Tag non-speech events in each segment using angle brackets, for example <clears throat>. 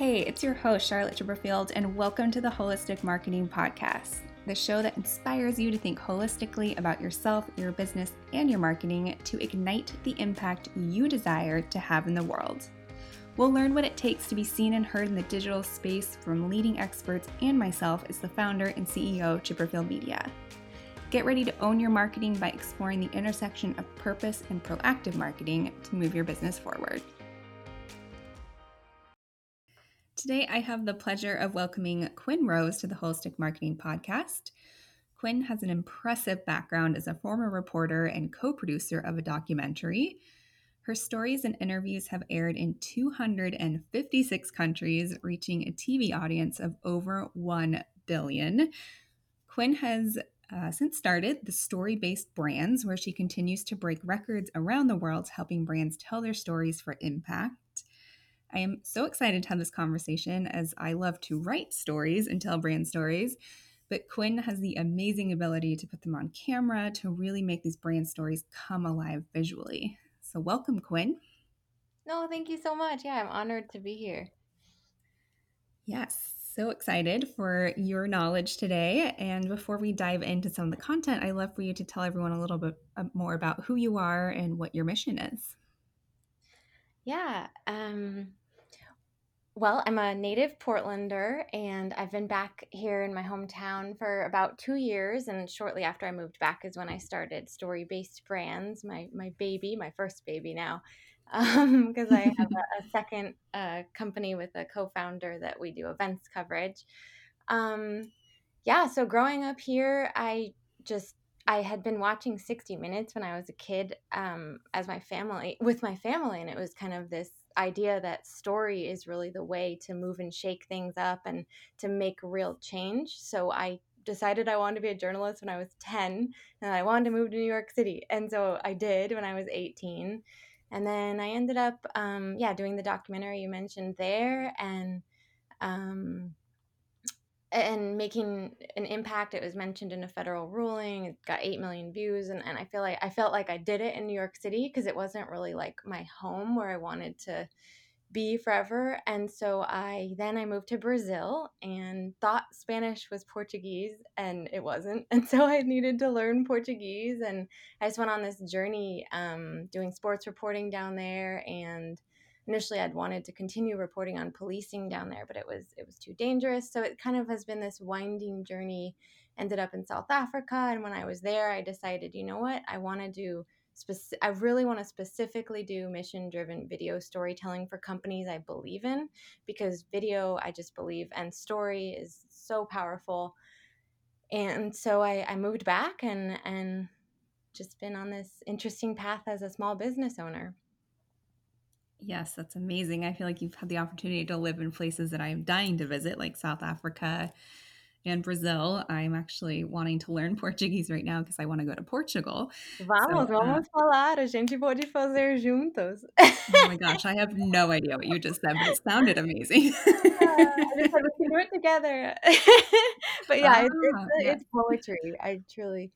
Hey, it's your host, Charlotte Chipperfield, and welcome to the Holistic Marketing Podcast, the show that inspires you to think holistically about yourself, your business, and your marketing to ignite the impact you desire to have in the world. We'll learn what it takes to be seen and heard in the digital space from leading experts and myself as the founder and CEO of Chipperfield Media. Get ready to own your marketing by exploring the intersection of purpose and proactive marketing to move your business forward. Today, I have the pleasure of welcoming Quinn Rose to the Holistic Marketing Podcast. Quinn has an impressive background as a former reporter and co producer of a documentary. Her stories and interviews have aired in 256 countries, reaching a TV audience of over 1 billion. Quinn has uh, since started the story based brands, where she continues to break records around the world, helping brands tell their stories for impact. I am so excited to have this conversation as I love to write stories and tell brand stories. But Quinn has the amazing ability to put them on camera to really make these brand stories come alive visually. So, welcome, Quinn. No, thank you so much. Yeah, I'm honored to be here. Yes, so excited for your knowledge today. And before we dive into some of the content, I'd love for you to tell everyone a little bit uh, more about who you are and what your mission is. Yeah. Um, well, I'm a native Portlander and I've been back here in my hometown for about two years. And shortly after I moved back is when I started Story Based Brands, my, my baby, my first baby now, because <laughs> um, I have <laughs> a, a second uh, company with a co founder that we do events coverage. Um, yeah, so growing up here, I just I had been watching 60 Minutes when I was a kid um, as my family with my family, and it was kind of this idea that story is really the way to move and shake things up and to make real change. So I decided I wanted to be a journalist when I was 10 and I wanted to move to New York City. And so I did when I was 18. And then I ended up, um, yeah, doing the documentary you mentioned there and, um, and making an impact. It was mentioned in a federal ruling. It got 8 million views. And, and I feel like I felt like I did it in New York City because it wasn't really like my home where I wanted to be forever. And so I then I moved to Brazil and thought Spanish was Portuguese and it wasn't. <laughs> And so I needed to learn Portuguese. And I just went on this journey um, doing sports reporting down there and initially I'd wanted to continue reporting on policing down there, but it was it was too dangerous. So it kind of has been this winding journey. Ended up in South Africa, and when I was there, I decided, you know what, I want to do. I really want to specifically do mission driven video storytelling for companies I believe in because video, I just believe, and story is so powerful. And so I, I moved back and and just been on this interesting path as a small business owner. Yes, that's amazing. I feel like you've had the opportunity to live in places that I'm dying to visit, like South Africa and Brazil. I'm actually wanting to learn <laughs> Portuguese right now because I want to go to Portugal. Vamos, so, vamos uh, falar. A gente pode fazer juntos. oh my <laughs> gosh, I have no idea what you just said, but it sounded amazing. yeah, I just said we can do it together. <laughs> but yeah, it's, it's, ah, yeah. it's poetry. I truly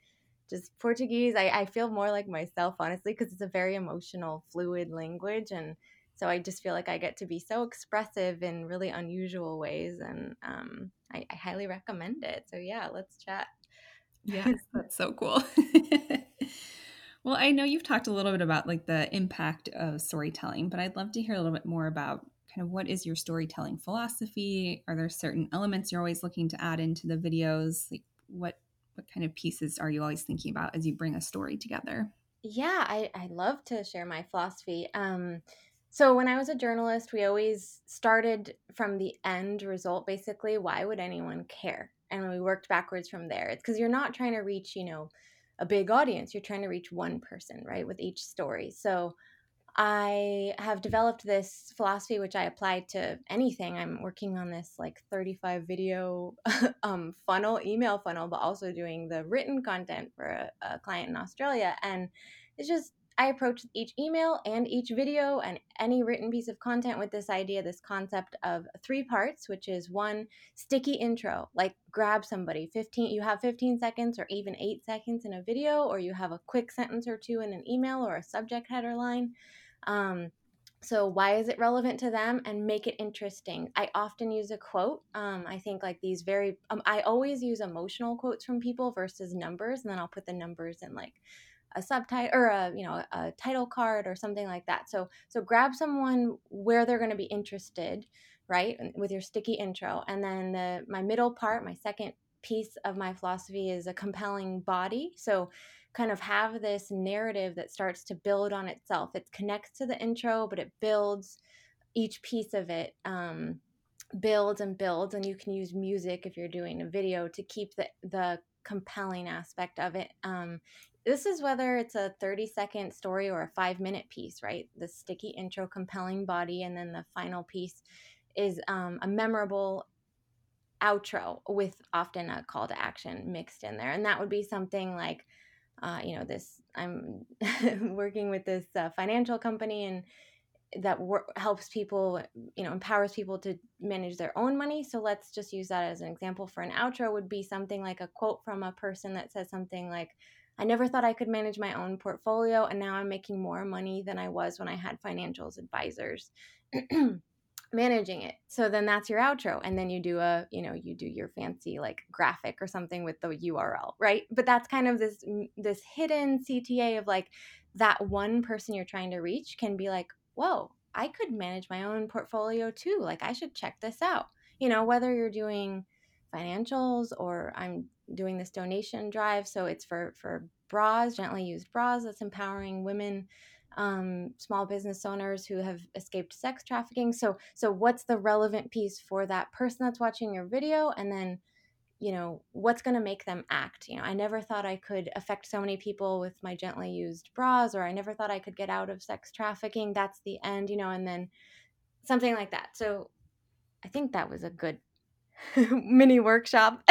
just Portuguese. I, I feel more like myself, honestly, because it's a very emotional, fluid language. And so I just feel like I get to be so expressive in really unusual ways, and um, I, I highly recommend it. So yeah, let's chat. Yes, <laughs> that's so cool. <laughs> well, I know you've talked a little bit about like the impact of storytelling, but I'd love to hear a little bit more about kind of what is your storytelling philosophy? Are there certain elements you're always looking to add into the videos? Like what what kind of pieces are you always thinking about as you bring a story together? Yeah, I, I love to share my philosophy. Um, so when I was a journalist, we always started from the end result, basically. Why would anyone care? And we worked backwards from there. It's because you're not trying to reach, you know, a big audience. You're trying to reach one person, right, with each story. So I have developed this philosophy, which I apply to anything. I'm working on this like 35 video <laughs> um, funnel, email funnel, but also doing the written content for a, a client in Australia. And it's just I approach each email and each video and any written piece of content with this idea, this concept of three parts, which is one sticky intro, like grab somebody 15, you have 15 seconds or even eight seconds in a video, or you have a quick sentence or two in an email or a subject header line. Um, so why is it relevant to them and make it interesting i often use a quote um, i think like these very um, i always use emotional quotes from people versus numbers and then i'll put the numbers in like a subtitle or a you know a title card or something like that so so grab someone where they're going to be interested right with your sticky intro and then the my middle part my second piece of my philosophy is a compelling body so kind of have this narrative that starts to build on itself. It connects to the intro, but it builds each piece of it. Um, builds and builds and you can use music if you're doing a video to keep the the compelling aspect of it um, this is whether it's a 30 second story or a five minute piece right? The sticky intro compelling body and then the final piece is um, a memorable outro with often a call to action mixed in there. And that would be something like uh, you know this i'm <laughs> working with this uh, financial company and that wor- helps people you know empowers people to manage their own money. So let's just use that as an example for an outro would be something like a quote from a person that says something like i never thought i could manage my own portfolio and now i'm making more money than i was when i had financials advisors <clears throat> managing it. So then that's your outro and then you do a, you know, you do your fancy like graphic or something with the URL, right? But that's kind of this mm, this hidden CTA of like that one person you're trying to reach can be like, "Whoa, I could manage my own portfolio too. Like I should check this out." You know, whether you're doing financials or I'm doing this donation drive, so it's for for bras, gently used bras that's empowering women um, small business owners who have escaped sex trafficking. So, so what's the relevant piece for that person that's watching your video, and then, you know, what's going to make them act? You know, I never thought I could affect so many people with my gently used bras, or I never thought I could get out of sex trafficking. That's the end, you know, and then something like that. So, I think that was a good <laughs> mini workshop. <laughs>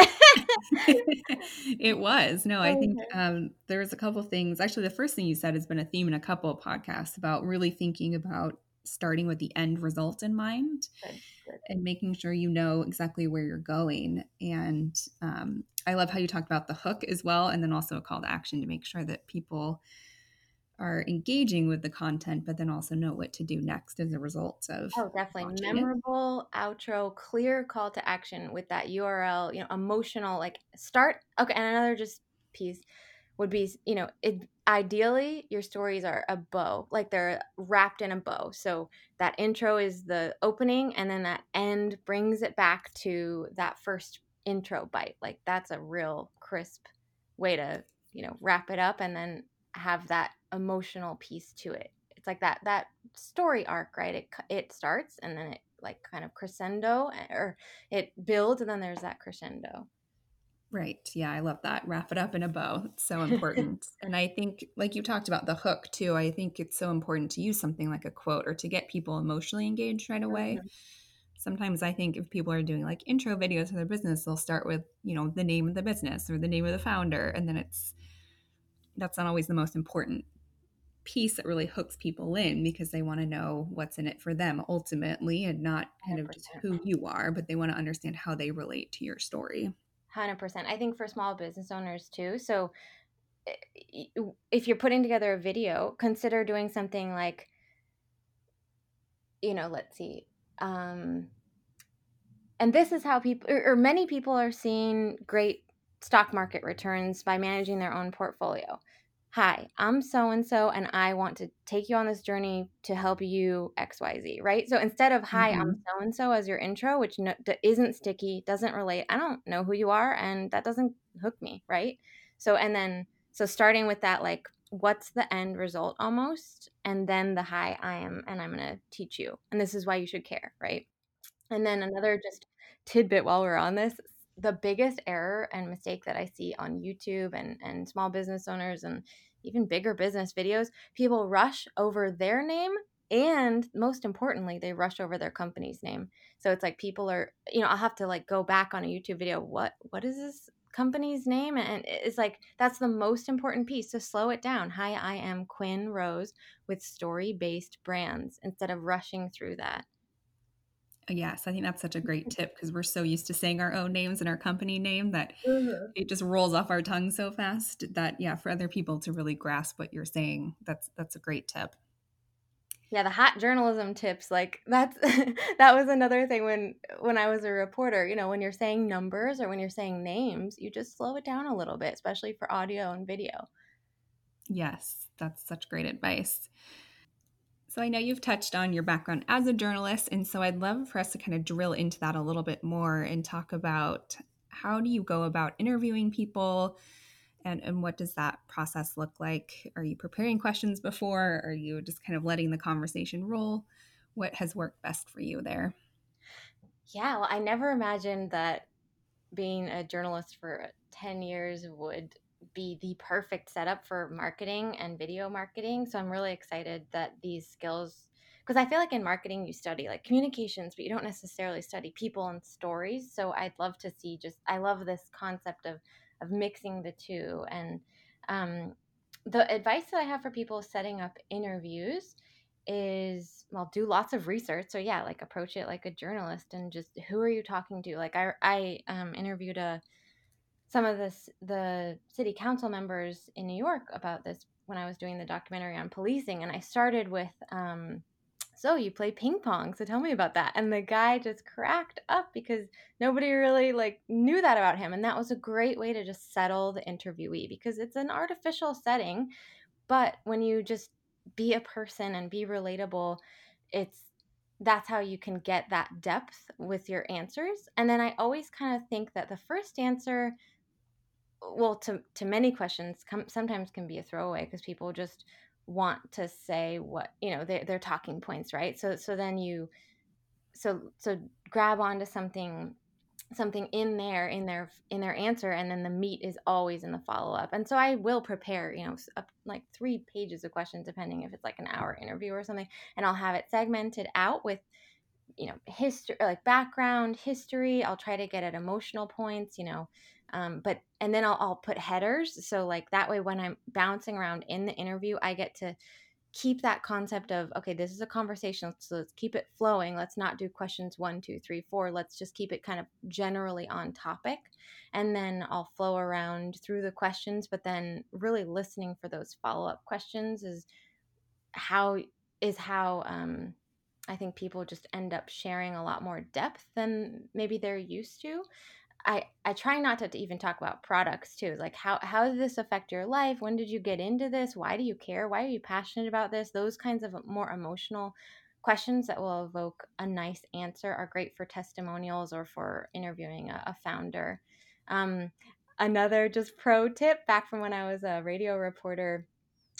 it was. No, I think um, there's a couple things. Actually, the first thing you said has been a theme in a couple of podcasts about really thinking about starting with the end result in mind good, good. and making sure you know exactly where you're going. And um, I love how you talked about the hook as well, and then also a call to action to make sure that people are engaging with the content, but then also know what to do next as a result of. Oh, definitely memorable it. outro, clear call to action with that URL. You know, emotional. Like start. Okay, and another just piece would be you know it ideally your stories are a bow like they're wrapped in a bow so that intro is the opening and then that end brings it back to that first intro bite like that's a real crisp way to you know wrap it up and then have that emotional piece to it. It's like that that story arc, right? It it starts and then it like kind of crescendo eh, or it builds and then there's that crescendo. Right. Yeah, I love that. Wrap it up in a bow. It's so <laughs> important. and I think, like you talked about the hook too, I think it's so important to use something like a quote or to get people emotionally engaged right away. Mm-hmm. Sometimes I think if people are doing like intro videos for their business, they'll start with, you know, the name of the business or the name of the founder. And then it's, that's not always the most important piece that really hooks people in because they want to know what's in it for them ultimately and not kind 100%. of just who you are, but they want to understand how they relate to your story. 100%. I think for small business owners too. So if you're putting together a video, consider doing something like, you know, let's see. Um, and this is how people, or, or many people are seeing great stock market returns by managing their own portfolio. Hi, I'm so and so, and I want to take you on this journey to help you XYZ, right? So instead of hi, mm-hmm. I'm so and so as your intro, which no, isn't sticky, doesn't relate, I don't know who you are, and that doesn't hook me, right? So, and then, so starting with that, like, what's the end result almost? And then the hi, I am, and I'm going to teach you. And this is why you should care, right? And then another just tidbit while we're on this the biggest error and mistake that I see on YouTube and, and small business owners and even bigger business videos, people rush over their name and most importantly, they rush over their company's name. So it's like people are, you know, I'll have to like go back on a YouTube video. What what is this company's name? And it's like that's the most important piece to slow it down. Hi, I am Quinn Rose with story based brands instead of rushing through that. Yes, I think that's such a great tip because we're so used to saying our own names and our company name that mm-hmm. it just rolls off our tongue so fast that yeah, for other people to really grasp what you're saying, that's that's a great tip. yeah the hot journalism tips like that's <laughs> that was another thing when when i was a reporter you know when you're saying numbers or when you're saying names you just slow it down a little bit especially for audio and video yes that's such great advice so i know you've touched on your background as a journalist and so i'd love for us to kind of drill into that a little bit more and talk about how do you go about interviewing people and, and what does that process look like? Are you preparing questions before? Are you just kind of letting the conversation roll? What has worked best for you there? Yeah, well, I never imagined that being a journalist for 10 years would be the perfect setup for marketing and video marketing. So I'm really excited that these skills because I feel like in marketing you study like communications, but you don't necessarily study people and stories. So I'd love to see just I love this concept of of mixing the two. And um, the advice that I have for people setting up interviews is well do lots of research so yeah like approach it like a journalist and just who are you talking to like i i um, interviewed a some of the city council members in new york about this when i was doing the documentary on policing and i started with um, so you play ping pong so tell me about that and the guy just cracked up because nobody really like knew that about him and that was a great way to just settle the interviewee because it's an artificial setting but when you just be a person and be relatable it's that's how you can get that depth with your answers and then i always kind of think that the first answer well to to many questions come, sometimes can be a throwaway because people just want to say what you know they're talking points right? So so then you so so grab onto something something in there in their in their answer and then the meat is always in the follow-up. And so i will prepare you know up, like three pages of questions depending if it's like an hour interview or something and i'll have it segmented out with you know history like background history. I'll try to get at emotional points you know um, but and then I'll, I'll put headers so like that way when i'm bouncing around in the interview i get to keep that concept of okay this is a conversation so let's keep it flowing let's not do questions one two three four let's just keep it kind of generally on topic. And then i'll flow around through the questions but then really listening for those follow-up questions is how is how um, i think people just end up sharing a lot more depth than maybe they're used to I, I try not to, to even talk about products too. Like how how did this affect your life? When did you get into this? Why do you care? Why are you passionate about this? Those kinds of more emotional questions that will evoke a nice answer are great for testimonials or for interviewing a, a founder. Um, another just pro tip back from when I was a radio reporter.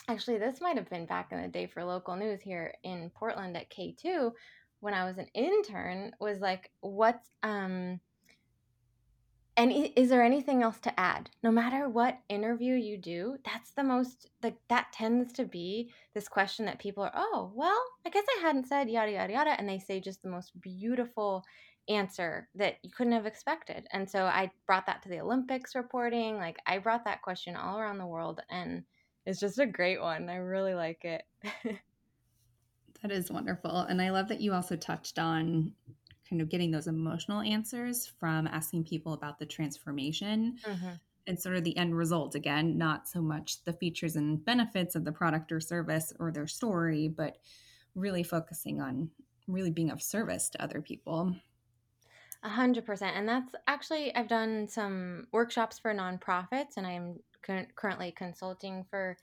Actually, this might have been back in the day for local news here in Portland at K2 when I was an intern was like what's um and is there anything else to add? No matter what interview you do that's the most like that tends to be this question that people are oh well i guess i hadn't said yada yada yada and they say just the most beautiful answer that you couldn't have expected. And so i brought that to the olympics reporting like i brought that question all around the world and it's just a great one. I really like it. <laughs> That is wonderful and i love that you also touched on kind of getting those emotional answers from asking people about the transformation mm-hmm. and sort of the end result. Again not so much the features and benefits of the product or service or their story but really focusing on really being of service to other people. A hundred percent. And that's actually i've done some workshops for nonprofits and i'm currently consulting for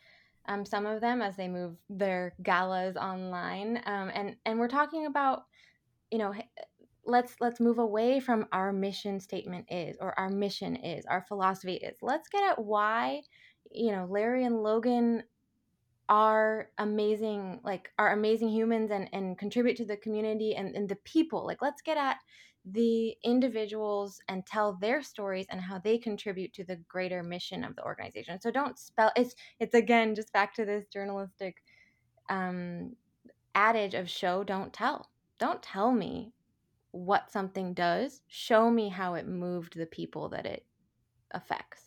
um, some of them as they move their galas online. Um, and and we're talking about you know let's let's move away from our mission statement is or our mission is our philosophy is. Let's get at why you know larry and logan are amazing like are amazing humans and and contribute to the community and, and the people. Like let's get at the individuals and tell their stories and how they contribute to the greater mission of the organization. So don't spell it's it's again just back to this journalistic um adage of show don't tell. Don't tell me what something does, show me how it moved the people that it affects.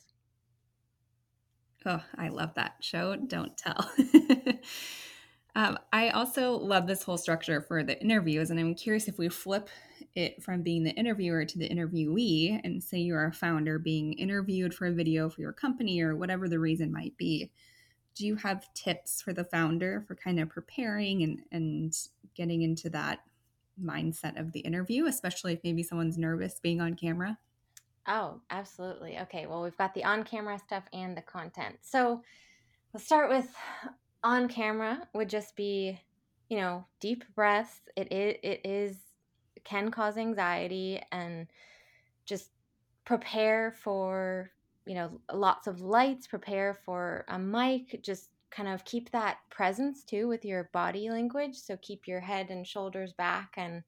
Oh, I love that. Show, don't tell. <laughs> um, I also love this whole structure for the interviews, and I'm curious if we flip it from being the interviewer to the interviewee, and say you're a founder being interviewed for a video for your company or whatever the reason might be. do you have tips for the founder for kind of preparing and, and getting into that mindset of the interview, especially if maybe someone's nervous being on camera? Oh, absolutely. Okay, well, we've got the on camera stuff and the content. So let's start with on camera, would just be, you know, deep breaths. It is, it is, can cause anxiety and just prepare for you know lots of lights prepare for a mic just kind of keep that presence too with your body language. So keep your head and shoulders back and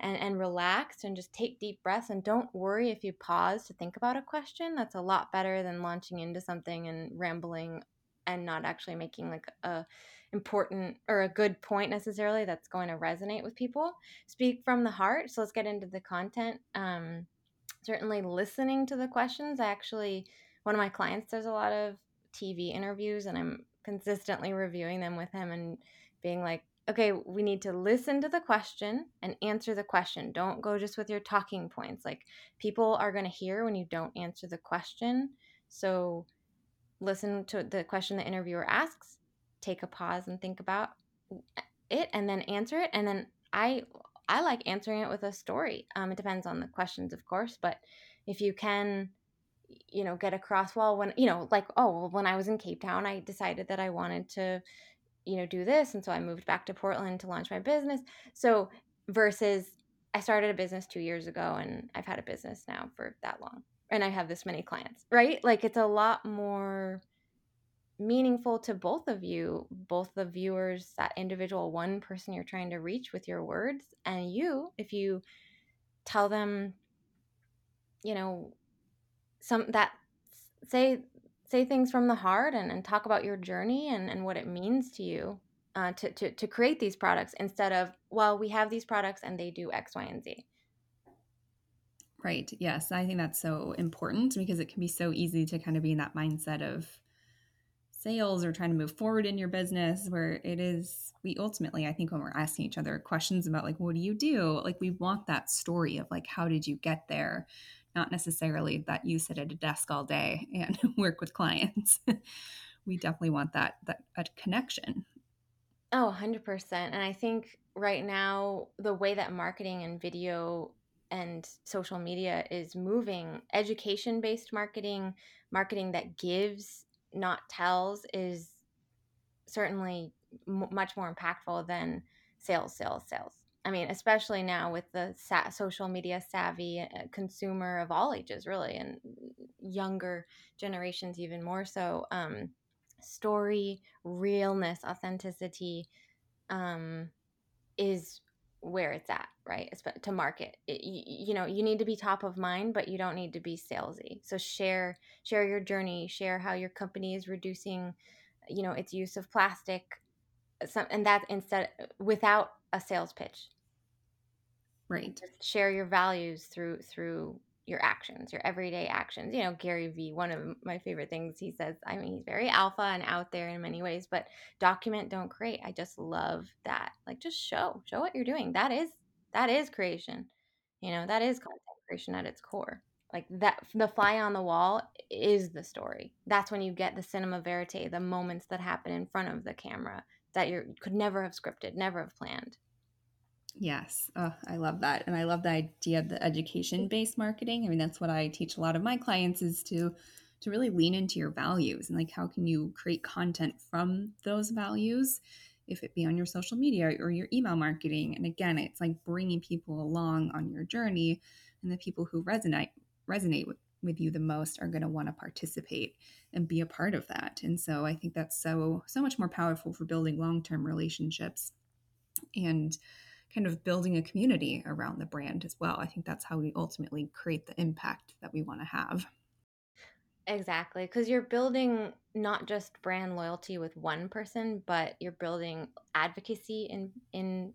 and and relaxed and just take deep breaths and don't worry if you pause to think about a question. That's a lot better than launching into something and rambling and not actually making like a important or a good point necessarily that's going to resonate with people. Speak from the heart. So let's get into the content. Um, certainly listening to the questions. I actually, one of my clients does a lot of TV interviews, and I'm consistently reviewing them with him and being like, okay, we need to listen to the question and answer the question. Don't go just with your talking points. Like, people are going to hear when you don't answer the question. So, listen to the question the interviewer asks, take a pause and think about it, and then answer it. And then I I like answering it with a story. Um, it depends on the questions, of course, but if you can, you know, get across, well, when, you know, like, oh, well, when I was in Cape Town, I decided that I wanted to, you know, do this. And so I moved back to Portland to launch my business. So versus I started a business two years ago and I've had a business now for that long and I have this many clients, right? Like it's a lot more meaningful to both of you, both the viewers, that individual one person you're trying to reach with your words, and you, if you tell them, you know, some that say say things from the heart and, and talk about your journey and, and what it means to you uh, to, to, to create these products instead of, well, we have these products and they do X, Y, and Z. Right. Yes. I think that's so important because it can be so easy to kind of be in that mindset of, sales or trying to move forward in your business where it is we ultimately i think when we're asking each other questions about like what do you do like we want that story of like how did you get there not necessarily that you sit at a desk all day <laughs> and work with clients. <laughs> We definitely want that that a connection. Oh 100% and i think right now the way that marketing and video and social media is moving education based marketing marketing that gives not tells is certainly m- much more impactful than sales, sales, sales. I mean, especially now with the sa- social media savvy uh, consumer of all ages, really, and younger generations even more so. Um, story, realness, authenticity um, is where it's at, right? To market, it, you, you, know, you need to be top of mind, but you don't need to be salesy. So share share your journey, share how your company is reducing, you know, its use of plastic, some, and that instead without a sales pitch. Right. Just share your values through through your actions, your everyday actions. You know, Gary Vee, one of my favorite things he says, I mean, he's very alpha and out there in many ways, but document, don't create. I just love that. Like just show, show what you're doing. That is that is creation. You know, that is content creation at its core. Like that the fly on the wall is the story. That's when you get the cinema verite, the moments that happen in front of the camera that you could never have scripted, never have planned. Yes. Oh, I love that. And I love the idea of the education based marketing. I mean, that's what I teach a lot of my clients is to to really lean into your values and like how can you create content from those values if it be on your social media or your email marketing and again it's like bringing people along on your journey and the people who resonate resonate with, with you the most are going to want to participate and be a part of that and so i think that's so so much more powerful for building long-term relationships and kind of building a community around the brand as well. I think that's how we ultimately create the impact that we want to have. Exactly, because you're building not just brand loyalty with one person, but you're building advocacy in in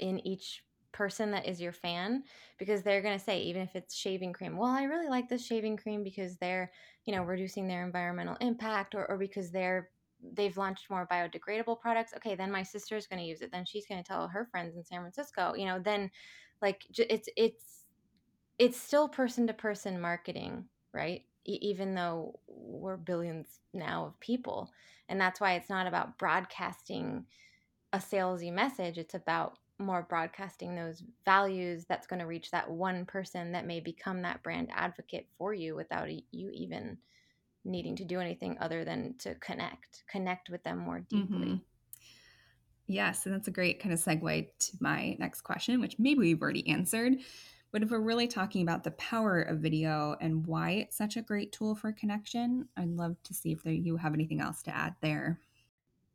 in each person that is your fan because they're going to say even if it's shaving cream well i really like this shaving cream because they're you know reducing their environmental impact or, or because they're they've launched more biodegradable products okay then my sister's going to use it then she's going to tell her friends in san francisco you know then like it's it's it's still person to person marketing right even though we're billions now of people. And that's why it's not about broadcasting a salesy message, it's about more broadcasting those values that's going to reach that one person that may become that brand advocate for you without you even needing to do anything other than to connect connect with them more deeply mm-hmm. yes and that's a great kind of segue to my next question which maybe we've already answered but if we're really talking about the power of video and why it's such a great tool for connection i'd love to see if there, you have anything else to add there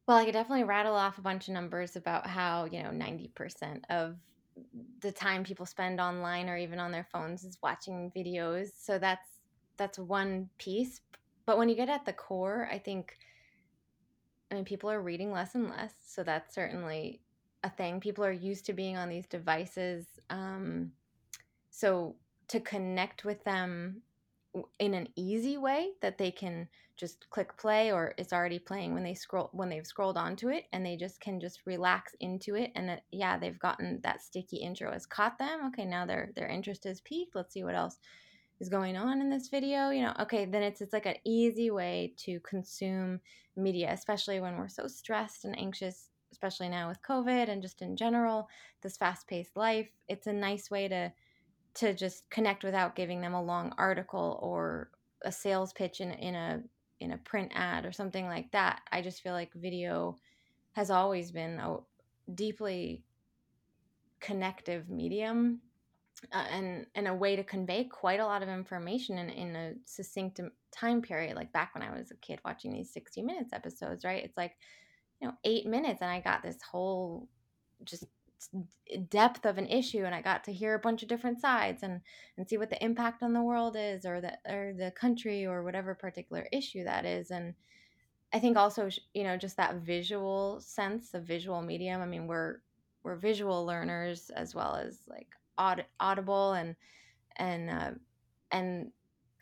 well, I could definitely rattle off a bunch of numbers about how, you know, 90% of the time people spend online or even on their phones is watching videos. So that's that's one piece. But when you get at the core, I think I mean people are reading less and less. So that's certainly a thing. People are used to being on these devices. Um, so to connect with them in an easy way that they can just click play or it's already playing when they scroll when they've scrolled onto it and they just can just relax into it and that, yeah they've gotten that sticky intro has caught them okay now their their interest is piqued let's see what else is going on in this video you know okay then it's it's like an easy way to consume media especially when we're so stressed and anxious especially now with covid and just in general this fast-paced life it's a nice way to to just connect without giving them a long article or a sales pitch in, in a in a print ad or something like that. I just feel like video has always been a deeply connective medium uh, and and a way to convey quite a lot of information in, in a succinct time period like back when i was a kid watching these 60 minutes episodes right it's like you know eight minutes and i got this whole just depth of an issue and I got to hear a bunch of different sides and and see what the impact on the world is or the or the country or whatever particular issue that is. And I think also you know just that visual sense the visual medium I mean we're we're visual learners as well as like aud- audible and and uh, and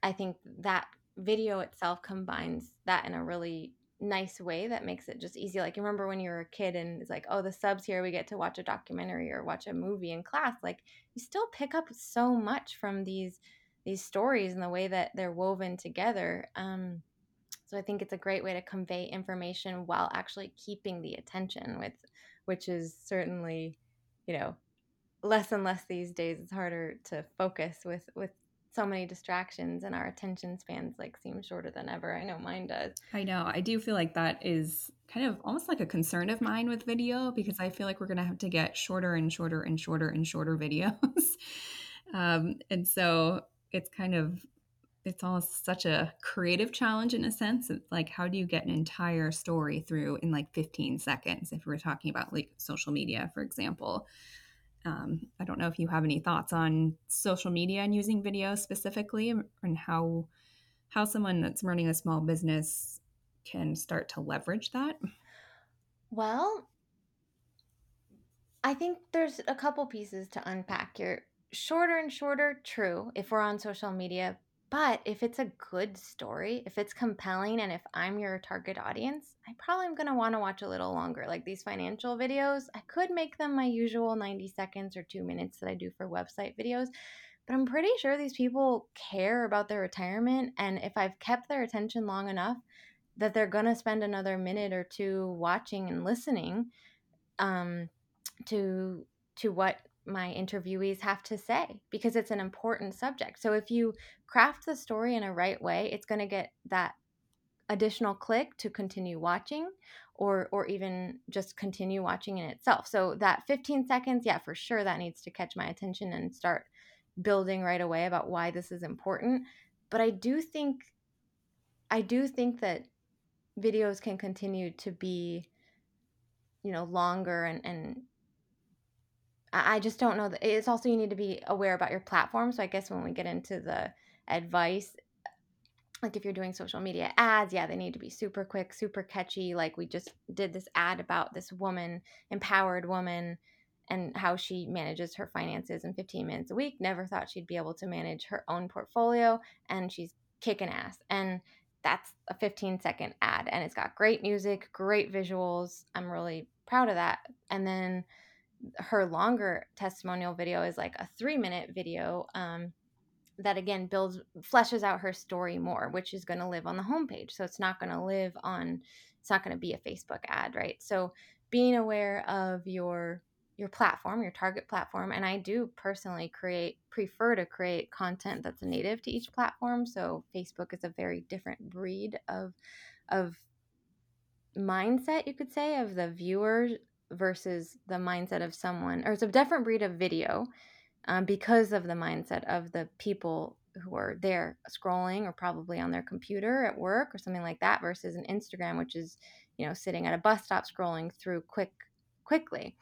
I think that video itself combines that in a really nice way that makes it just easy. Like, you remember when you were a kid and it's like, oh, the subs here, we get to watch a documentary or watch a movie in class. Like, you still pick up so much from these these stories and the way that they're woven together. Um, so I think it's a great way to convey information while actually keeping the attention with, which is certainly, you know, less and less these days. It's harder to focus with with so many distractions and our attention spans like seem shorter than ever. I know mine does. I know. I do feel like that is kind of almost like a concern of mine with video because I feel like we're going to have to get shorter and shorter and shorter and shorter <laughs> videos. um, and so it's kind of it's all such a creative challenge in a sense. It's like how do you get an entire story through in like 15 seconds if we're talking about like social media, for example. Um, I don't know if you have any thoughts on social media and using video specifically, and how how someone that's running a small business can start to leverage that. Well, I think there's a couple pieces to unpack here. Shorter and shorter, true, if we're on social media, but if it's a good story, if it's compelling, and if I'm your target audience, I probably am going to want to watch a little longer. Like these financial videos, I could make them my usual 90 seconds or two minutes that I do for website videos, but I'm pretty sure these people care about their retirement. And if I've kept their attention long enough, that they're going to spend another minute or two watching and listening um, to to what my interviewees have to say because it's an important subject. So if you craft the story in a right way, it's going to get that additional click to continue watching or or even just continue watching in itself. So that 15 seconds, yeah, for sure that needs to catch my attention and start building right away about why this is important. But I do think I do think that videos can continue to be you know longer and and I just don't know. That, it's also you need to be aware about your platform. So I guess when we get into the advice, like if you're doing social media ads, yeah, they need to be super quick, super catchy. Like we just did this ad about this woman, empowered woman, and how she manages her finances in 15 minutes a week. Never thought she'd be able to manage her own portfolio, and she's kicking ass. And that's a 15 second ad, and it's got great music, great visuals. I'm really proud of that. And then her longer testimonial video is like a three minute video um, that again builds fleshes out her story more which is going to live on the homepage. So it's not going to live on it's not going to be a facebook ad right? So being aware of your your platform your target platform and i do personally create prefer to create content that's native to each platform. So facebook is a very different breed of of mindset you could say of the viewer versus the mindset of someone or it's a different breed of video um, because of the mindset of the people who are there scrolling or probably on their computer at work or something like that versus an Instagram, which is, you know, sitting at a bus stop scrolling through quick quickly.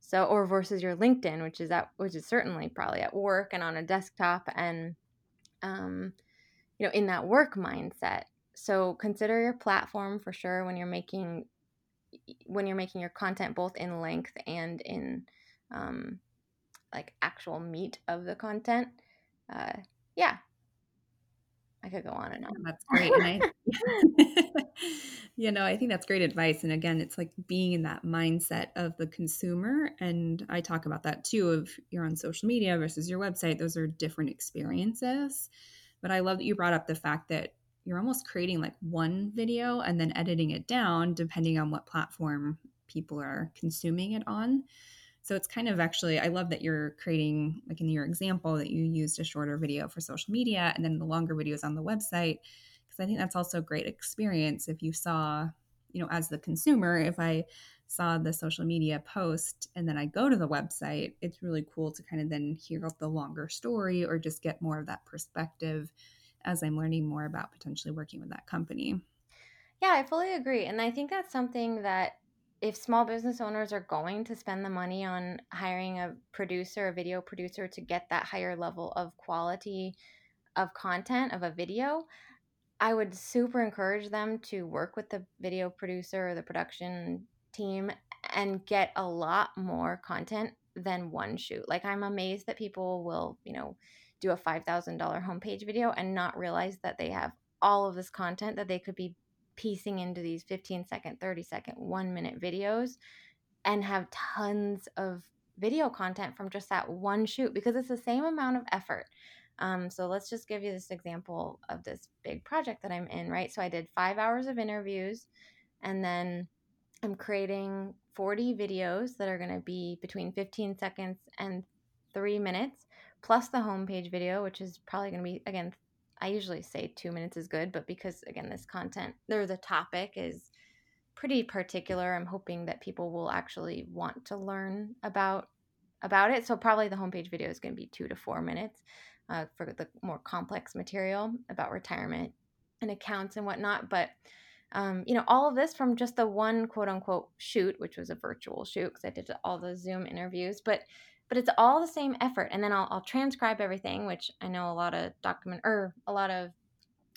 So or versus your LinkedIn, which is at which is certainly probably at work and on a desktop and um, you know, in that work mindset. So consider your platform for sure when you're making when you're making your content both in length and in um, like actual meat of the content. Uh, yeah, I could go on and on. That's great. I, <laughs> <laughs> you know, I think that's great advice. And again, it's like being in that mindset of the consumer. And I talk about that too of you're on social media versus your website. Those are different experiences. But I love that you brought up the fact that you're almost creating like one video and then editing it down depending on what platform people are consuming it on. So it's kind of actually, I love that you're creating, like in your example, that you used a shorter video for social media and then the longer videos on the website. Because I think that's also a great experience if you saw, you know, as the consumer, if I saw the social media post and then I go to the website, it's really cool to kind of then hear the longer story or just get more of that perspective as I'm learning more about potentially working with that company. Yeah, I fully agree. And I think that's something that if small business owners are going to spend the money on hiring a producer, a video producer to get that higher level of quality of content of a video, I would super encourage them to work with the video producer or the production team and get a lot more content than one shoot. Like I'm amazed that people will, you know, do a $5,000 homepage video and not realize that they have all of this content that they could be piecing into these 15 second, 30 second, one minute videos and have tons of video content from just that one shoot because it's the same amount of effort. Um, so let's just give you this example of this big project that I'm in, right? So I did five hours of interviews and then I'm creating 40 videos that are going to be between 15 seconds and three minutes, plus the homepage video, which is probably going to be, again, I usually say two minutes is good, but because again, this content or the topic is pretty particular, I'm hoping that people will actually want to learn about about it. So probably the homepage video is going to be two to four minutes uh, for the more complex material about retirement and accounts and whatnot. But um, you know, all of this from just the one quote unquote shoot, which was a virtual shoot because I did all the Zoom interviews. But but it's all the same effort and then I'll, I'll transcribe everything which i know a lot of document or a lot of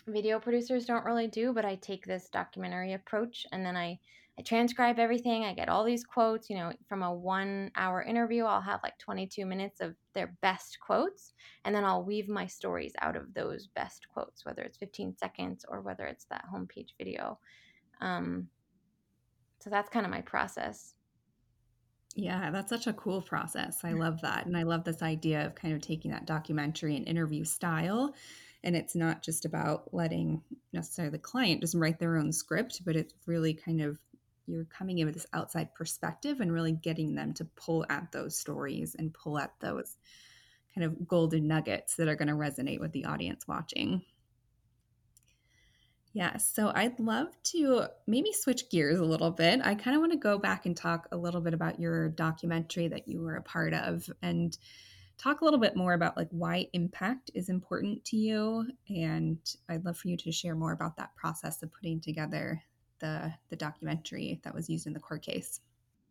video producers don't really do but i take this documentary approach and then i i transcribe everything i get all these quotes you know from a one hour interview i'll have like 22 minutes of their best quotes and then i'll weave my stories out of those best quotes whether it's 15 seconds or whether it's that homepage video. Um, so that's kind of my process yeah, that's such a cool process. I mm. love that. And I love this idea of kind of taking that documentary and interview style. And it's not just about letting necessarily the client just write their own script, but it's really kind of you're coming in with this outside perspective and really getting them to pull at those stories and pull at those kind of golden nuggets that are going to resonate with the audience watching. Yeah, so I'd love to maybe switch gears a little bit. I kind of want to go back and talk a little bit about your documentary that you were a part of and talk a little bit more about like why impact is important to you and I'd love for you to share more about that process of putting together the the documentary that was used in the court case.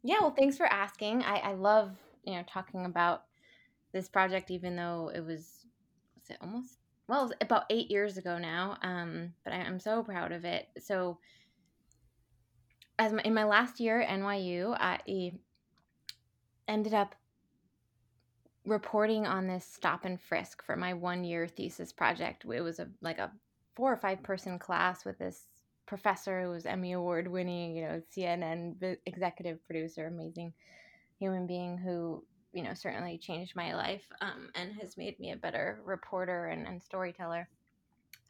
Yeah, well thanks for asking. I, I love, you know, talking about this project even though it was was it almost well, about eight years ago now. Um, but I, am so proud of it. So, as my, in my last year at NYU, I ended up reporting on this stop and frisk for my one year thesis project. It was a like a four or five person class with this professor who was Emmy Award winning, you know, CNN executive producer, amazing human being who you know certainly changed my life um, and has made me a better reporter and, and storyteller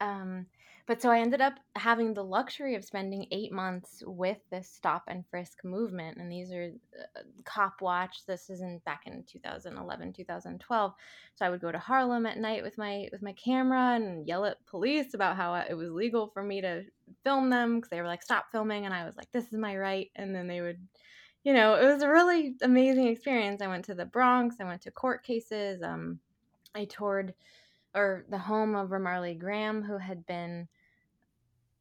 um, but so I ended up having the luxury of spending eight months with this stop and frisk movement. And these are uh, Cop Watch. This isn't back in 2011, 2012. So I would go to Harlem at night with my with my camera and yell at police about how it was legal for me to film them because they were like, "Stop filming," and I was like, "This is my right." And then they would, you know, it was a really amazing experience. I went to the Bronx. I went to court cases. Um, I toured or the home of Ramarley Graham, who had been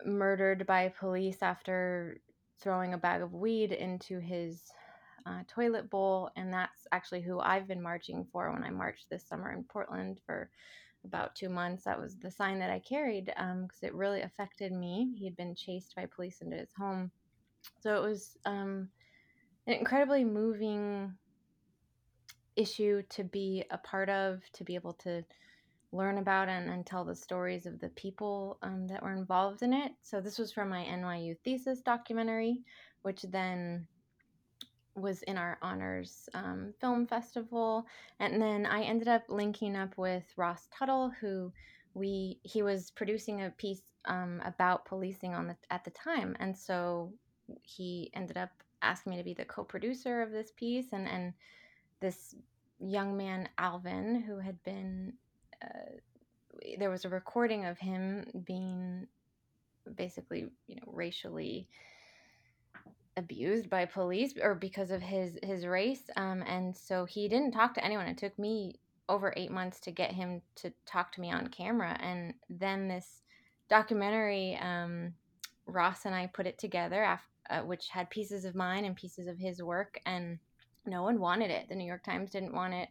murdered by police after throwing a bag of weed into his uh, toilet bowl. And that's actually who I've been marching for when I marched this summer in Portland for about two months. That was the sign that I carried because um, it really affected me. He had been chased by police into his home. So it was um, an incredibly moving issue to be a part of, to be able to learn about and, and tell the stories of the people um, that were involved in it. So this was from my NYU thesis documentary, which then was in our honors um, film festival and then i ended up linking up with ross tuttle who we he was producing a piece um, about policing on the at the time and so he ended up asking me to be the co-producer of this piece and and this young man alvin who had been uh, there was a recording of him being basically, you know, racially abused by police or because of his his race um, and so he didn't talk to anyone. It took me over eight months to get him to talk to me on camera and then this documentary um, ross and i put it together after, uh, which had pieces of mine and pieces of his work and no one wanted it. The new york times didn't want it.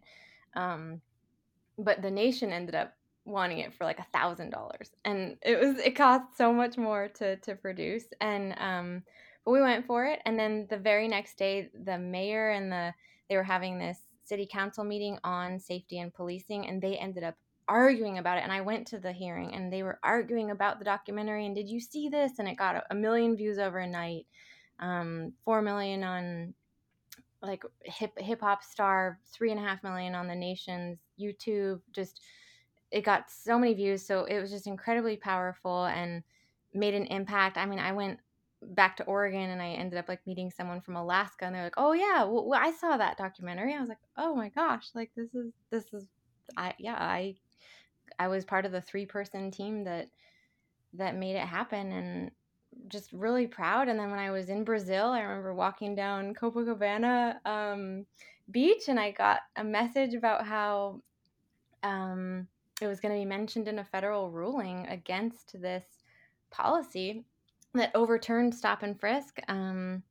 Um, but the nation ended up wanting it for like a thousand dollars. And it was it cost so much more to to produce. And um but we went for it. And then the very next day the mayor and the they were having this city council meeting on safety and policing and they ended up arguing about it. And i went to the hearing and they were arguing about the documentary and did you see this? And it got a, a million views overnight um, four million on like hip hip hop star, three and a half million on the nation's YouTube. Just it got so many views, so it was just incredibly powerful and made an impact. I mean, I went back to Oregon and I ended up like meeting someone from Alaska, and they're like, "Oh yeah, well, I saw that documentary." I was like, "Oh my gosh, like this is this is I yeah I I was part of the three person team that that made it happen and just really proud. And then when I was in Brazil, I remember walking down Copacabana um, beach and I got a message about how um, it was going to be mentioned in a federal ruling against this policy that overturned stop and frisk um,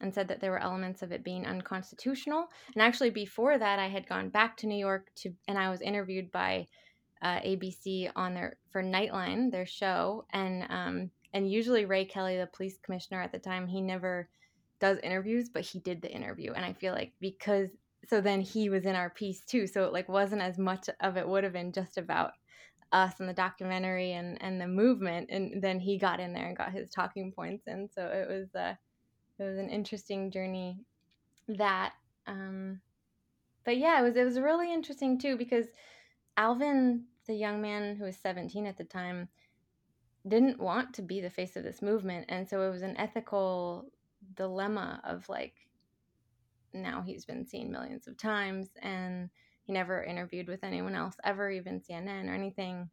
and said that there were elements of it being unconstitutional. And actually, before that, I had gone back to New York to, and I was interviewed by uh, ABC on their for Nightline, their show, and um, and usually Ray Kelly, the police commissioner at the time, he never does interviews, but he did the interview. And I feel like because so then he was in our piece too. So it like wasn't as much of it would have been just about us and the documentary and and the movement and then he got in there and got his talking points and so it was uh it was an interesting journey that um but yeah it was it was really interesting too because alvin the young man who was 17 at the time didn't want to be the face of this movement and so it was an ethical dilemma of like now he's been seen millions of times and he never interviewed with anyone else ever even cnn or anything.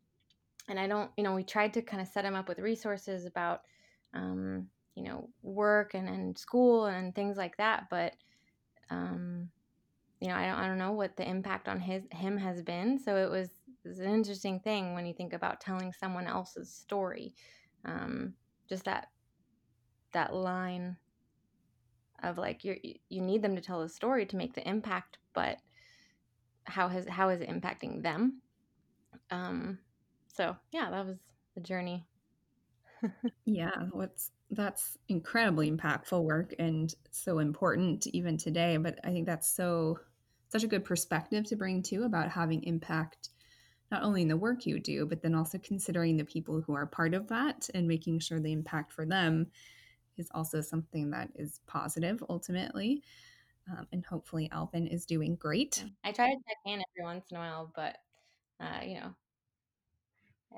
And i don't you know we tried to kind of set him up with resources about um, you know work and, and school and things like that but um, you know I don't, I don't know what the impact on his him has been so it was is an interesting thing when you think about telling someone else's story. Um, just that that line of like you you need them to tell a story to make the impact, but how has how is it impacting them? Um, so yeah, that was the journey. <laughs> yeah, what's that's incredibly impactful work and so important even today. But I think that's so such a good perspective to bring to about having impact not only in the work you do, but then also considering the people who are part of that and making sure the impact for them is also something that is positive ultimately. Um, and hopefully, Alvin is doing great. I try to check in every once in a while, but uh, you know,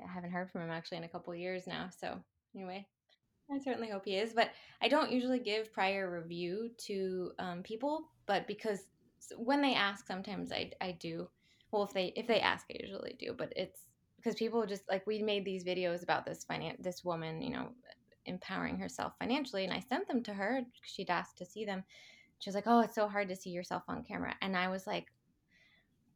I haven't heard from him actually in a couple years now. So anyway, I certainly hope he is. But I don't usually give prior review to um, people, but because when they ask, sometimes I I do. Well, if they if they ask, I usually do. But it's because people just like we made these videos about this finance this woman, you know, empowering herself financially, and I sent them to her. She'd asked to see them. She was like, "Oh, it's so hard to see yourself on camera," and I was like,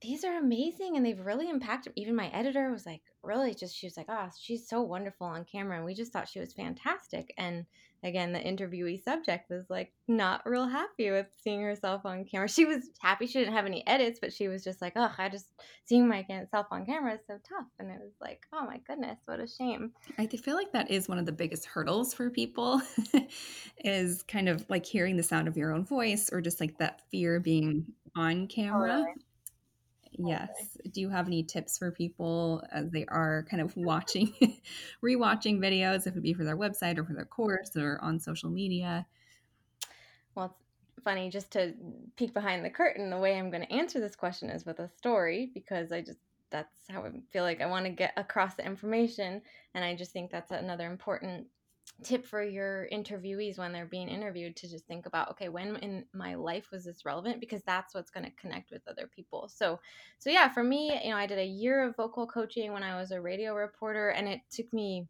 these are amazing and they've really impacted even my editor was like really just she was like oh she's so wonderful on camera and we just thought she was fantastic and again the interviewee subject was like not real happy with seeing herself on camera. She was happy she didn't have any edits but she was just like oh i just seeing myself on camera is so tough and it was like oh my goodness what a shame. I feel like that is one of the biggest hurdles for people <laughs> is kind of like hearing the sound of your own voice or just like that fear being on oh, camera. totally Yes. Do you have any tips for people as they are kind of watching, <laughs> rewatching videos, if it be for their website or for their course or on social media? Well, it's funny just to peek behind the curtain. The way I'm going to answer this question is with a story because I just that's how I feel like I want to get across the information, and I just think that's another important tip for your interviewees when they're being interviewed to just think about okay when in my life was this relevant because that's what's going to connect with other people so so yeah for me you know i did a year of vocal coaching when i was a radio reporter and it took me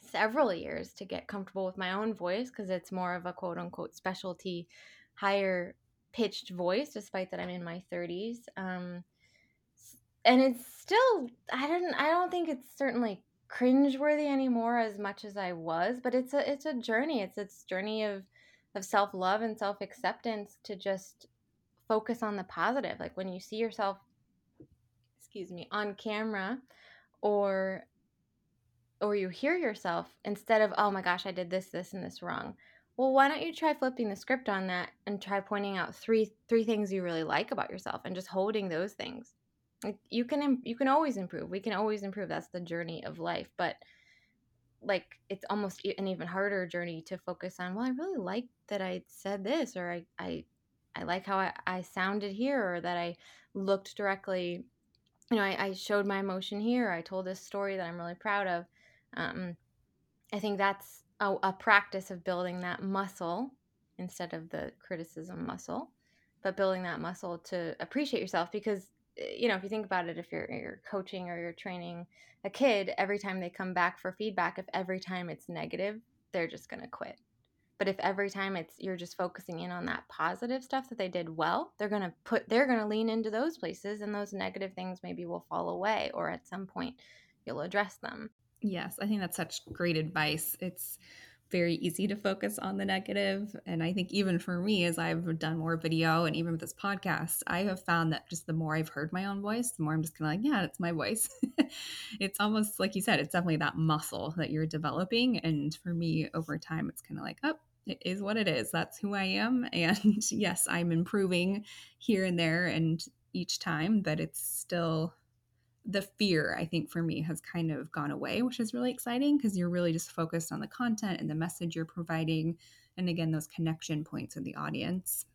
several years to get comfortable with my own voice because it's more of a quote unquote specialty higher pitched voice despite that i'm in my 30s um, and it's still i don't i don't think it's certainly cringeworthy anymore as much as I was, but it's a it's a journey. It's it's journey of of self love and self acceptance to just focus on the positive. Like when you see yourself, excuse me, on camera, or or you hear yourself instead of oh my gosh I did this this and this wrong. Well, why don't you try flipping the script on that and try pointing out three three things you really like about yourself and just holding those things you can you can always improve we can always improve that's the journey of life but like it's almost an even harder journey to focus on well i really like that i said this or i i, I like how I, I sounded here or that i looked directly you know I, I showed my emotion here i told this story that i'm really proud of um, i think that's a, a practice of building that muscle instead of the criticism muscle but building that muscle to appreciate yourself because Eh, you know, if you think about it, if you're, you're coaching or you're training a kid, every time they come back for feedback, if every time it's negative, they're just going to quit. But if every time it's you're just focusing in on that positive stuff that they did well, they're going to put they're going to lean into those places and those negative things maybe will fall away or at some point you'll address them. Yes, I think that's such great advice. It's very easy to focus on the negative. And I think even for me, as I've done more video and even with this podcast, I have found that just the more I've heard my own voice, the more I'm just kind of like, yeah, it's my voice. <laughs> it's almost like you said, it's definitely that muscle that you're developing. And for me, over time, it's kind of like, oh, it is what it is. That's who I am. <laughs> And yes, I'm improving here and there and each time, but it's still the fear, I think, for me has kind of gone away, which is really exciting because you're really just focused on the content and the message you're providing. And again, those connection points with the audience.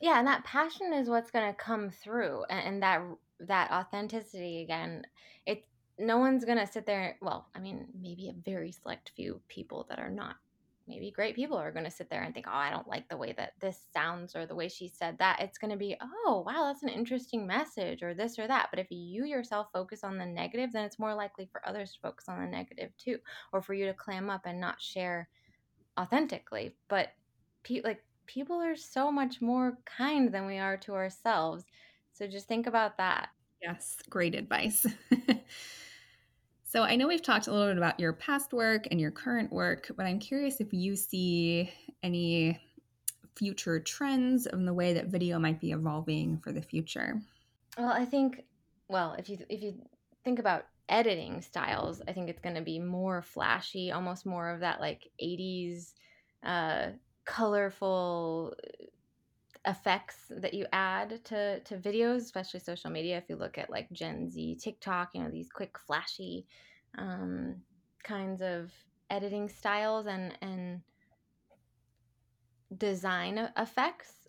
Yeah, and that passion is what's going to come through, and, that that authenticity again. It no one's going to sit there. Well, I mean, maybe a very select few people that are not maybe great people are going to sit there and think, oh, I don't like the way that this sounds or the way she said that. It's going to be, oh, wow, that's an interesting message or this or that. But if you yourself focus on the negative, then it's more likely for others to focus on the negative too, or for you to clam up and not share authentically. But pe- like people are so much more kind than we are to ourselves. So just think about that. Yes, great advice. <laughs> So I know we've talked a little bit about your past work and your current work, but I'm curious if you see any future trends in the way that video might be evolving for the future. Well, I think well, if you if you think about editing styles, I think it's going to be more flashy, almost more of that like 80s uh colorful effects that you add to to videos, especially social media. If you look at like Gen Z, TikTok, you know these quick, flashy um, kinds of editing styles and and design effects.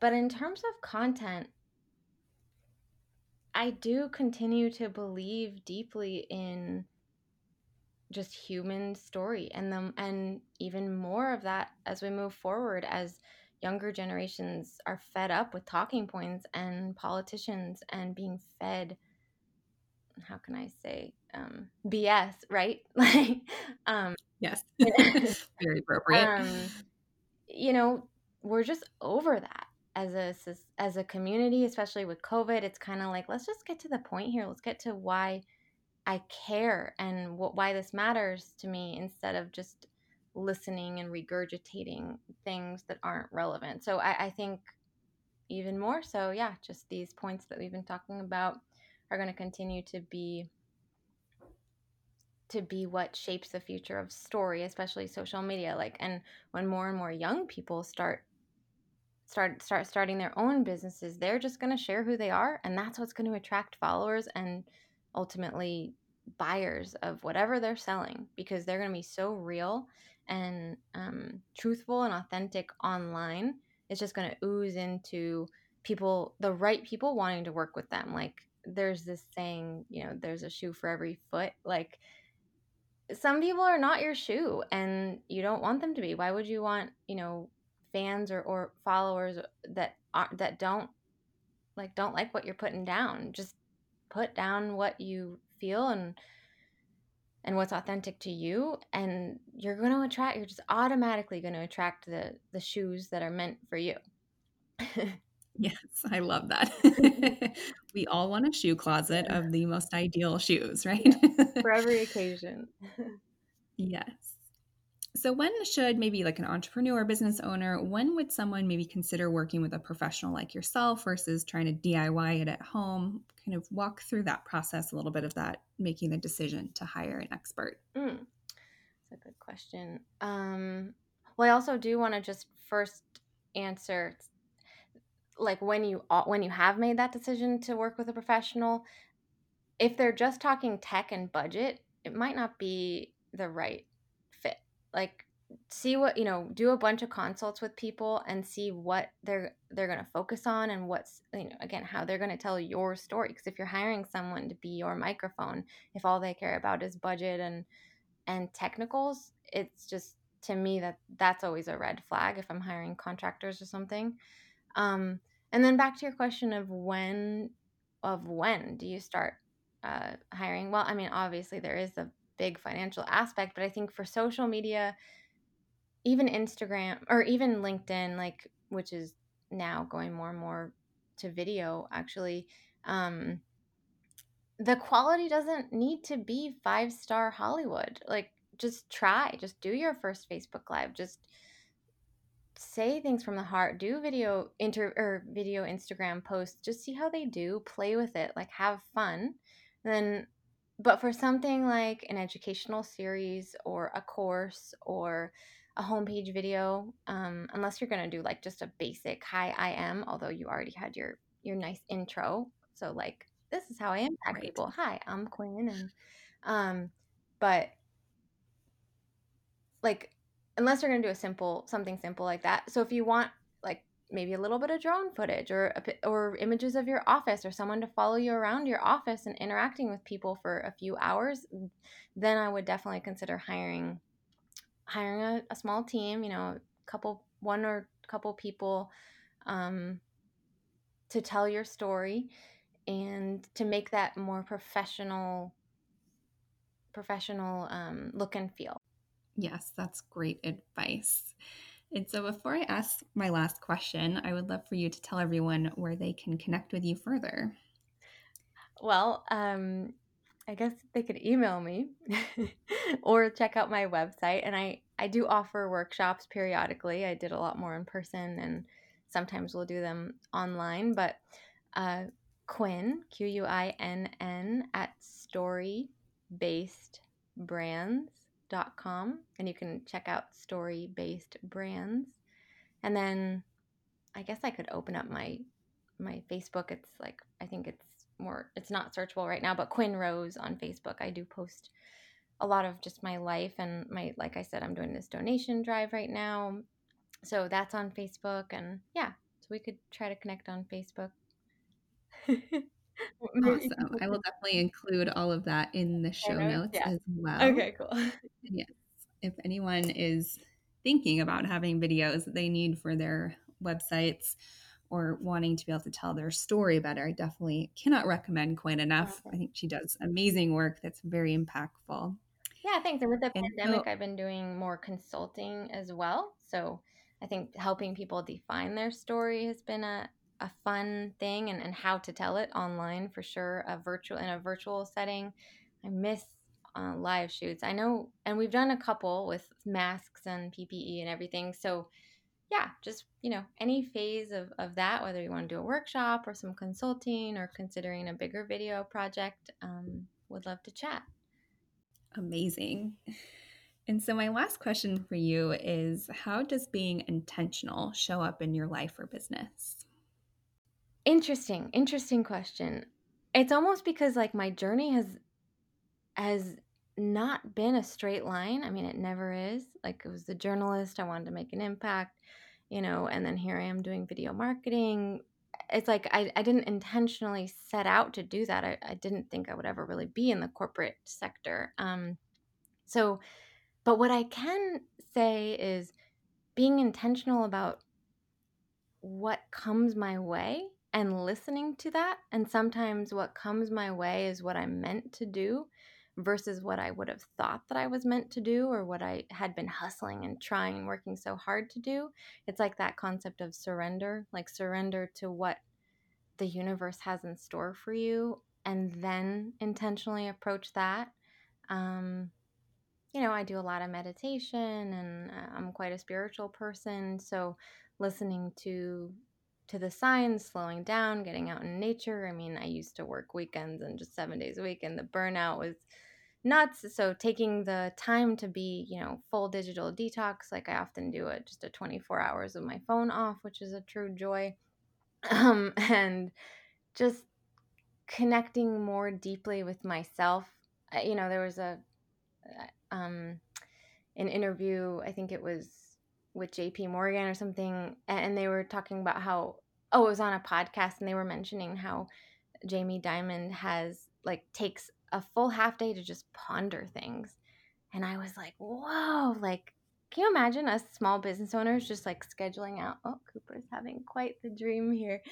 but in terms of content, I do continue to believe deeply in just human story and them and even more of that as we move forward as younger generations are fed up with talking points and politicians and being fed how can I say um, BS, right? <laughs> like, um, yes, <laughs> <laughs> very appropriate. Um, you know, we're just over that as a as a community, especially with COVID. It's kind of like let's just get to the point here. Let's get to why I care and what why this matters to me instead of just listening and regurgitating things that aren't relevant. So I, I think even more so, yeah, just these points that we've been talking about are going to continue to be to be what shapes the future of story especially social media like and when more and more young people start start start starting their own businesses they're just going to share who they are and that's what's going to attract followers and ultimately buyers of whatever they're selling because they're going to be so real and um, truthful and authentic online it's just going to ooze into people the right people wanting to work with them like there's this saying, you know, there's a shoe for every foot. Like some people are not your shoe and you don't want them to be. Why would you want, you know, fans or, or followers that are, that don't like don't like what you're putting down? Just put down what you feel and and what's authentic to you and you're going to attract you're just automatically going to attract the the shoes that are meant for you. <laughs> Yes, I love that. <laughs> <laughs> we all want a shoe closet of the most ideal shoes, right? For every occasion. yes. So, when should maybe like an entrepreneur, business owner, when would someone maybe consider working with a professional like yourself versus trying to DIY it at home? Kind of walk through that process a little bit of that, making the decision to hire an expert. Mm, that's a good question. Um, well, I also do want to just first answer like when you when you have made that decision to work with a professional if they're just talking tech and budget it might not be the right like see what you know do a bunch of consults with people and see what they're they're going to focus on and what's you know again how they're going to tell your story because if you're hiring someone to be your microphone if all they care about is budget and and technicals it's just to me that that's always a red flag if i'm hiring contractors or something um and then back to your question of when of when do you start uh, hiring? Well, I mean, obviously there is a big financial aspect, but I think for social media, even Instagram or even LinkedIn, like which is now going more and more to video, actually, um, the quality doesn't need to be five star Hollywood. Like, just try, just do your first Facebook Live, just say things from the heart do video inter or video instagram posts just see how they do play with it like have fun then but for something like an educational series or a course or a homepage video um, unless you're going to do like just a basic hi i am although you already had your your nice intro so like this is how i impact right. people hi i'm quinn and um but like unless you're going to do a simple something simple like that. So if you want maybe a little bit of drone footage or or images of your office or someone to follow you around your office and interacting with people for a few hours, then I would definitely consider hiring hiring a, a small team, you know, a couple one or couple people um, to tell your story and to make that more professional professional um, look and feel Yes, that's great advice. And so, before I ask my last question, I would love for you to tell everyone where they can connect with you further. Well, um, I guess they could email me <laughs> or check out my website. And I, I do offer workshops periodically. I did a lot more in person and sometimes we'll do them online. But uh, Quinn, Q U I N N, at story based brands com and you can check out story based brands. And then I guess I could open up my my Facebook. It's like I think it's more it's not searchable right now, but Quinn Rose on Facebook. I do post a lot of just my life and my like I said, I'm doing this donation drive right now. So that's on Facebook and yeah. So we could try to connect on Facebook. <laughs> awesome. I will definitely include all of that in the show notes yeah. as well. Okay, cool. <laughs> yes. If anyone is thinking about having videos that they need for their websites or wanting to be able to tell their story better, I definitely cannot recommend Quinn enough. Okay. I think she does amazing work that's very impactful. Yeah, thanks. And with the and pandemic, so, I've been doing more consulting as well. So I think helping people define their story has been a, a fun thing and, and how to tell it online for sure. A virtual in a virtual setting. I miss uh, live shoots. I know, and we've done a couple with masks and PPE and everything. So yeah, just you know, any phase of, of that, whether you want to do a workshop or some consulting or considering a bigger video project, um, would love to chat. Amazing. And so, my last question for you is How does being intentional show up in your life or business? Interesting, interesting question. It's almost because like my journey has has not been a straight line. I mean, it never is. Like, it was the journalist, I wanted to make an impact, you know, and then here I am doing video marketing. It's like I, I didn't intentionally set out to do that. I, I didn't think I would ever really be in the corporate sector. Um, so, but what I can say is being intentional about what comes my way and listening to that. And sometimes what comes my way is what I'm meant to do versus what I would have thought that I was meant to do or what I had been hustling and trying and working so hard to do. It's like that concept of surrender, like surrender to what the universe has in store for you and then intentionally approach that. Um, you know, I do a lot of meditation and uh, I'm quite a spiritual person. So listening to to the signs, slowing down, getting out in nature. I mean, I used to work weekends and just seven days a week, and the burnout was nuts. So taking the time to be, you know, full digital detox, like I often do it, just a 24 hours of my phone off, which is a true joy. <clears throat> Um, and just connecting more deeply with myself. You know, there was a uh, um an interview, I think it was with JP Morgan or something, and they were talking about how oh, it was on a podcast and they were mentioning how Jamie Dimon has like takes a full half day to just ponder things. And I was like, whoa, like, can you imagine us small business owners just like scheduling out? Oh, Cooper's having quite the dream here.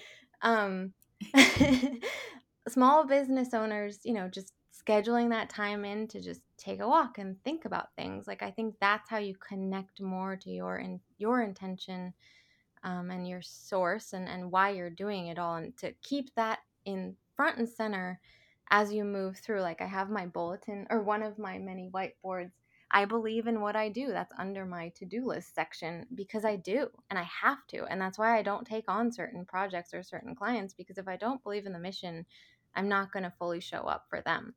Um, <laughs> small business owners, you know, just scheduling that time in to just take a walk and think about things. Like I think that's how you connect more to your in your intention um, and your source and and why you're doing it all, and to keep that in front and center as you move through. Like I have my bulletin or one of my many whiteboards. I believe in what I do. That's under my to do list section because I do and I have to. And that's why I don't take on certain projects or certain clients because if I don't believe in the mission, I'm not going to fully show up for them.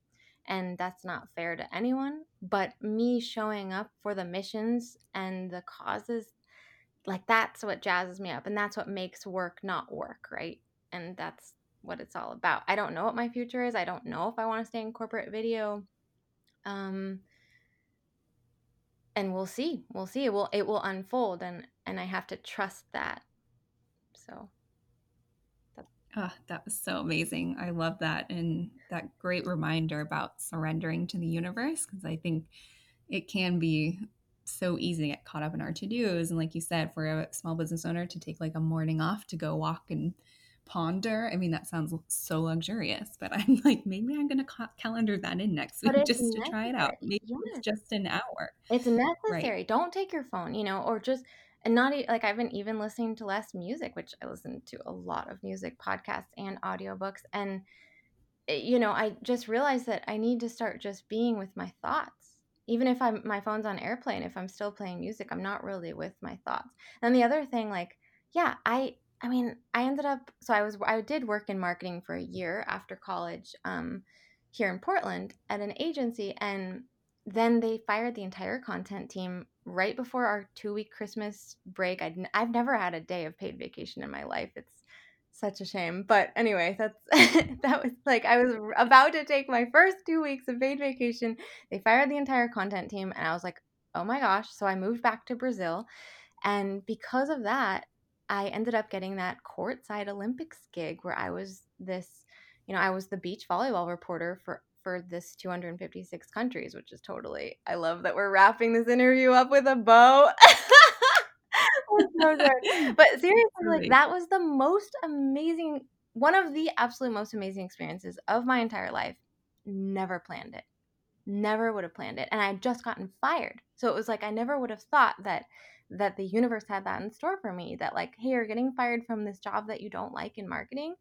And that's not fair to anyone. But me showing up for the missions and the causes, like that's what jazzes me up. And that's what makes work not work, right? And that's what it's all about. I don't know what my future is. I don't know if I want to stay in corporate video. Um and we'll see. We'll see. It will it will unfold and and I have to trust that. So Oh, that was so amazing. I love that. And that great reminder about surrendering to the universe, because I think it can be so easy to get caught up in our to dos. And like you said, for a small business owner to take like a morning off to go walk and ponder. I mean, that sounds so luxurious, but <laughs> I'm like, maybe I'm going to ca- calendar that in next week just necessary. to try it out. Maybe yes. it's just an hour. It's necessary. Right. Don't take your phone, you know, or just, and not like I've been even listening to less music, which I listen to a lot of music podcasts and audiobooks. And, eh, you know, I just realized that I need to start just being with my thoughts. Even if I'm my phone's on airplane, if I'm still playing music, I'm not really with my thoughts. And the other thing, like, yeah, I I mean, I ended up so I was I did work in marketing for a year after college um, here in Portland at an agency, and then they fired the entire content team right before our two week Christmas break. I'd, I've never had a day of paid vacation in my life. It's such a shame. But anyway, that's <laughs> that was like I was about to take my first two weeks of paid vacation. They fired the entire content team, and I was like, oh my gosh. So I moved back to Brazil. And because of that, I ended up getting that courtside Olympics gig where I was this, you know, I was the beach volleyball reporter for for this 256 countries, which is totally I love that we're wrapping this interview up with a bow. <laughs> so. <laughs> But seriously, like that was the most amazing one of the absolute most amazing experiences of my entire life. Never planned it. Never would have planned it. And I had just gotten fired. So it was like I never would have thought that that the universe had that in store for me that like hey you're getting fired from this job that you don't like in marketing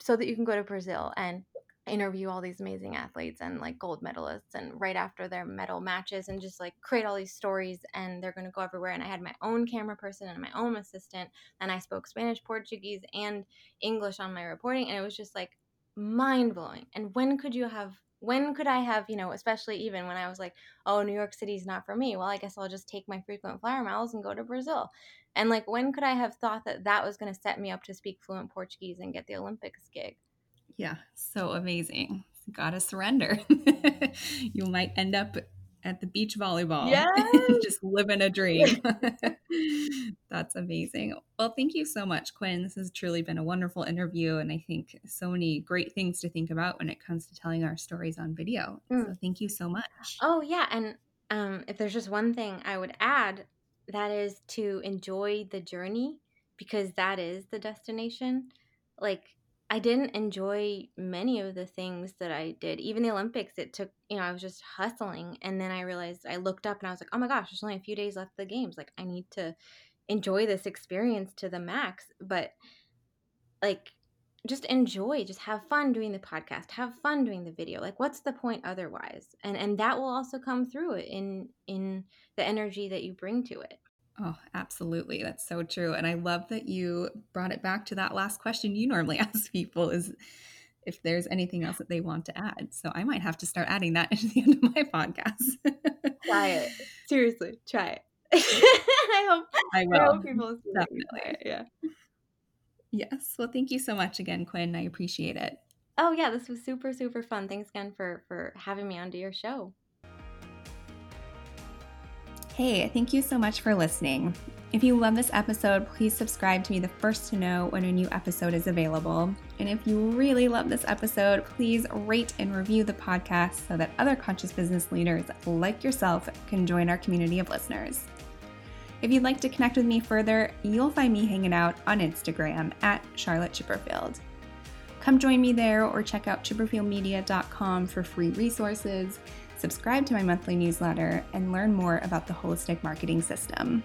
so that you can go to brazil and interview all these amazing athletes and like gold medalists and right after their medal matches and just like create all these stories and they're going to go everywhere and i had my own camera person and my own assistant and i spoke spanish portuguese and english on my reporting and it was just like mind blowing and when could you have when could I have, you know, especially even when I was like, oh, New York City's not for me. Well, I guess I'll just take my frequent flyer miles and go to Brazil. And like, when could I have thought that that was going to set me up to speak fluent Portuguese and get the Olympics gig? Yeah, so amazing. Gotta surrender. <laughs> you might end up at the beach volleyball. <laughs> Yes. Just living a dream. <laughs> That's amazing. Well, thank you so much, Quinn. This has truly been a wonderful interview. And I think so many great things to think about when it comes to telling our stories on video. Mm. So thank you so much. Oh, yeah. And um, if there's just one thing I would add, that is to enjoy the journey because that is the destination. Like, I didn't enjoy many of the things that I did. Even the Olympics, it took, you know, I was just hustling. And then I realized I looked up and I was like, oh my gosh, there's only a few days left of the games. Like, I need to enjoy this experience to the max. But, like, just enjoy, just have fun doing the podcast, have fun doing the video. Like, what's the point otherwise? And and that will also come through in in the energy that you bring to it. Oh, absolutely. That's so true. And I love that you brought it back to that last question you normally <laughs> ask people is if there's anything else that they want to add. So I might have to start adding that <laughs> into the end of my podcast. try it. <laughs> Seriously, try it. I hope I will. I hope people definitely. Yeah. Yes. Well, thank you so much again, Quinn. I appreciate it. Oh yeah, this was super super fun. Thanks again for for having me onto your show. Hey, thank you so much for listening. If you love this episode, please subscribe to be the first to know when a new episode is available. And if you really love this episode, please rate and review the podcast so that other conscious business leaders like yourself can join our community of listeners. If you'd like to connect with me further, you'll find me hanging out on Instagram at Charlotte Chipperfield. Come join me there or check out chipperfieldmedia.com for free resources subscribe to my monthly newsletter, and learn more about the holistic marketing system.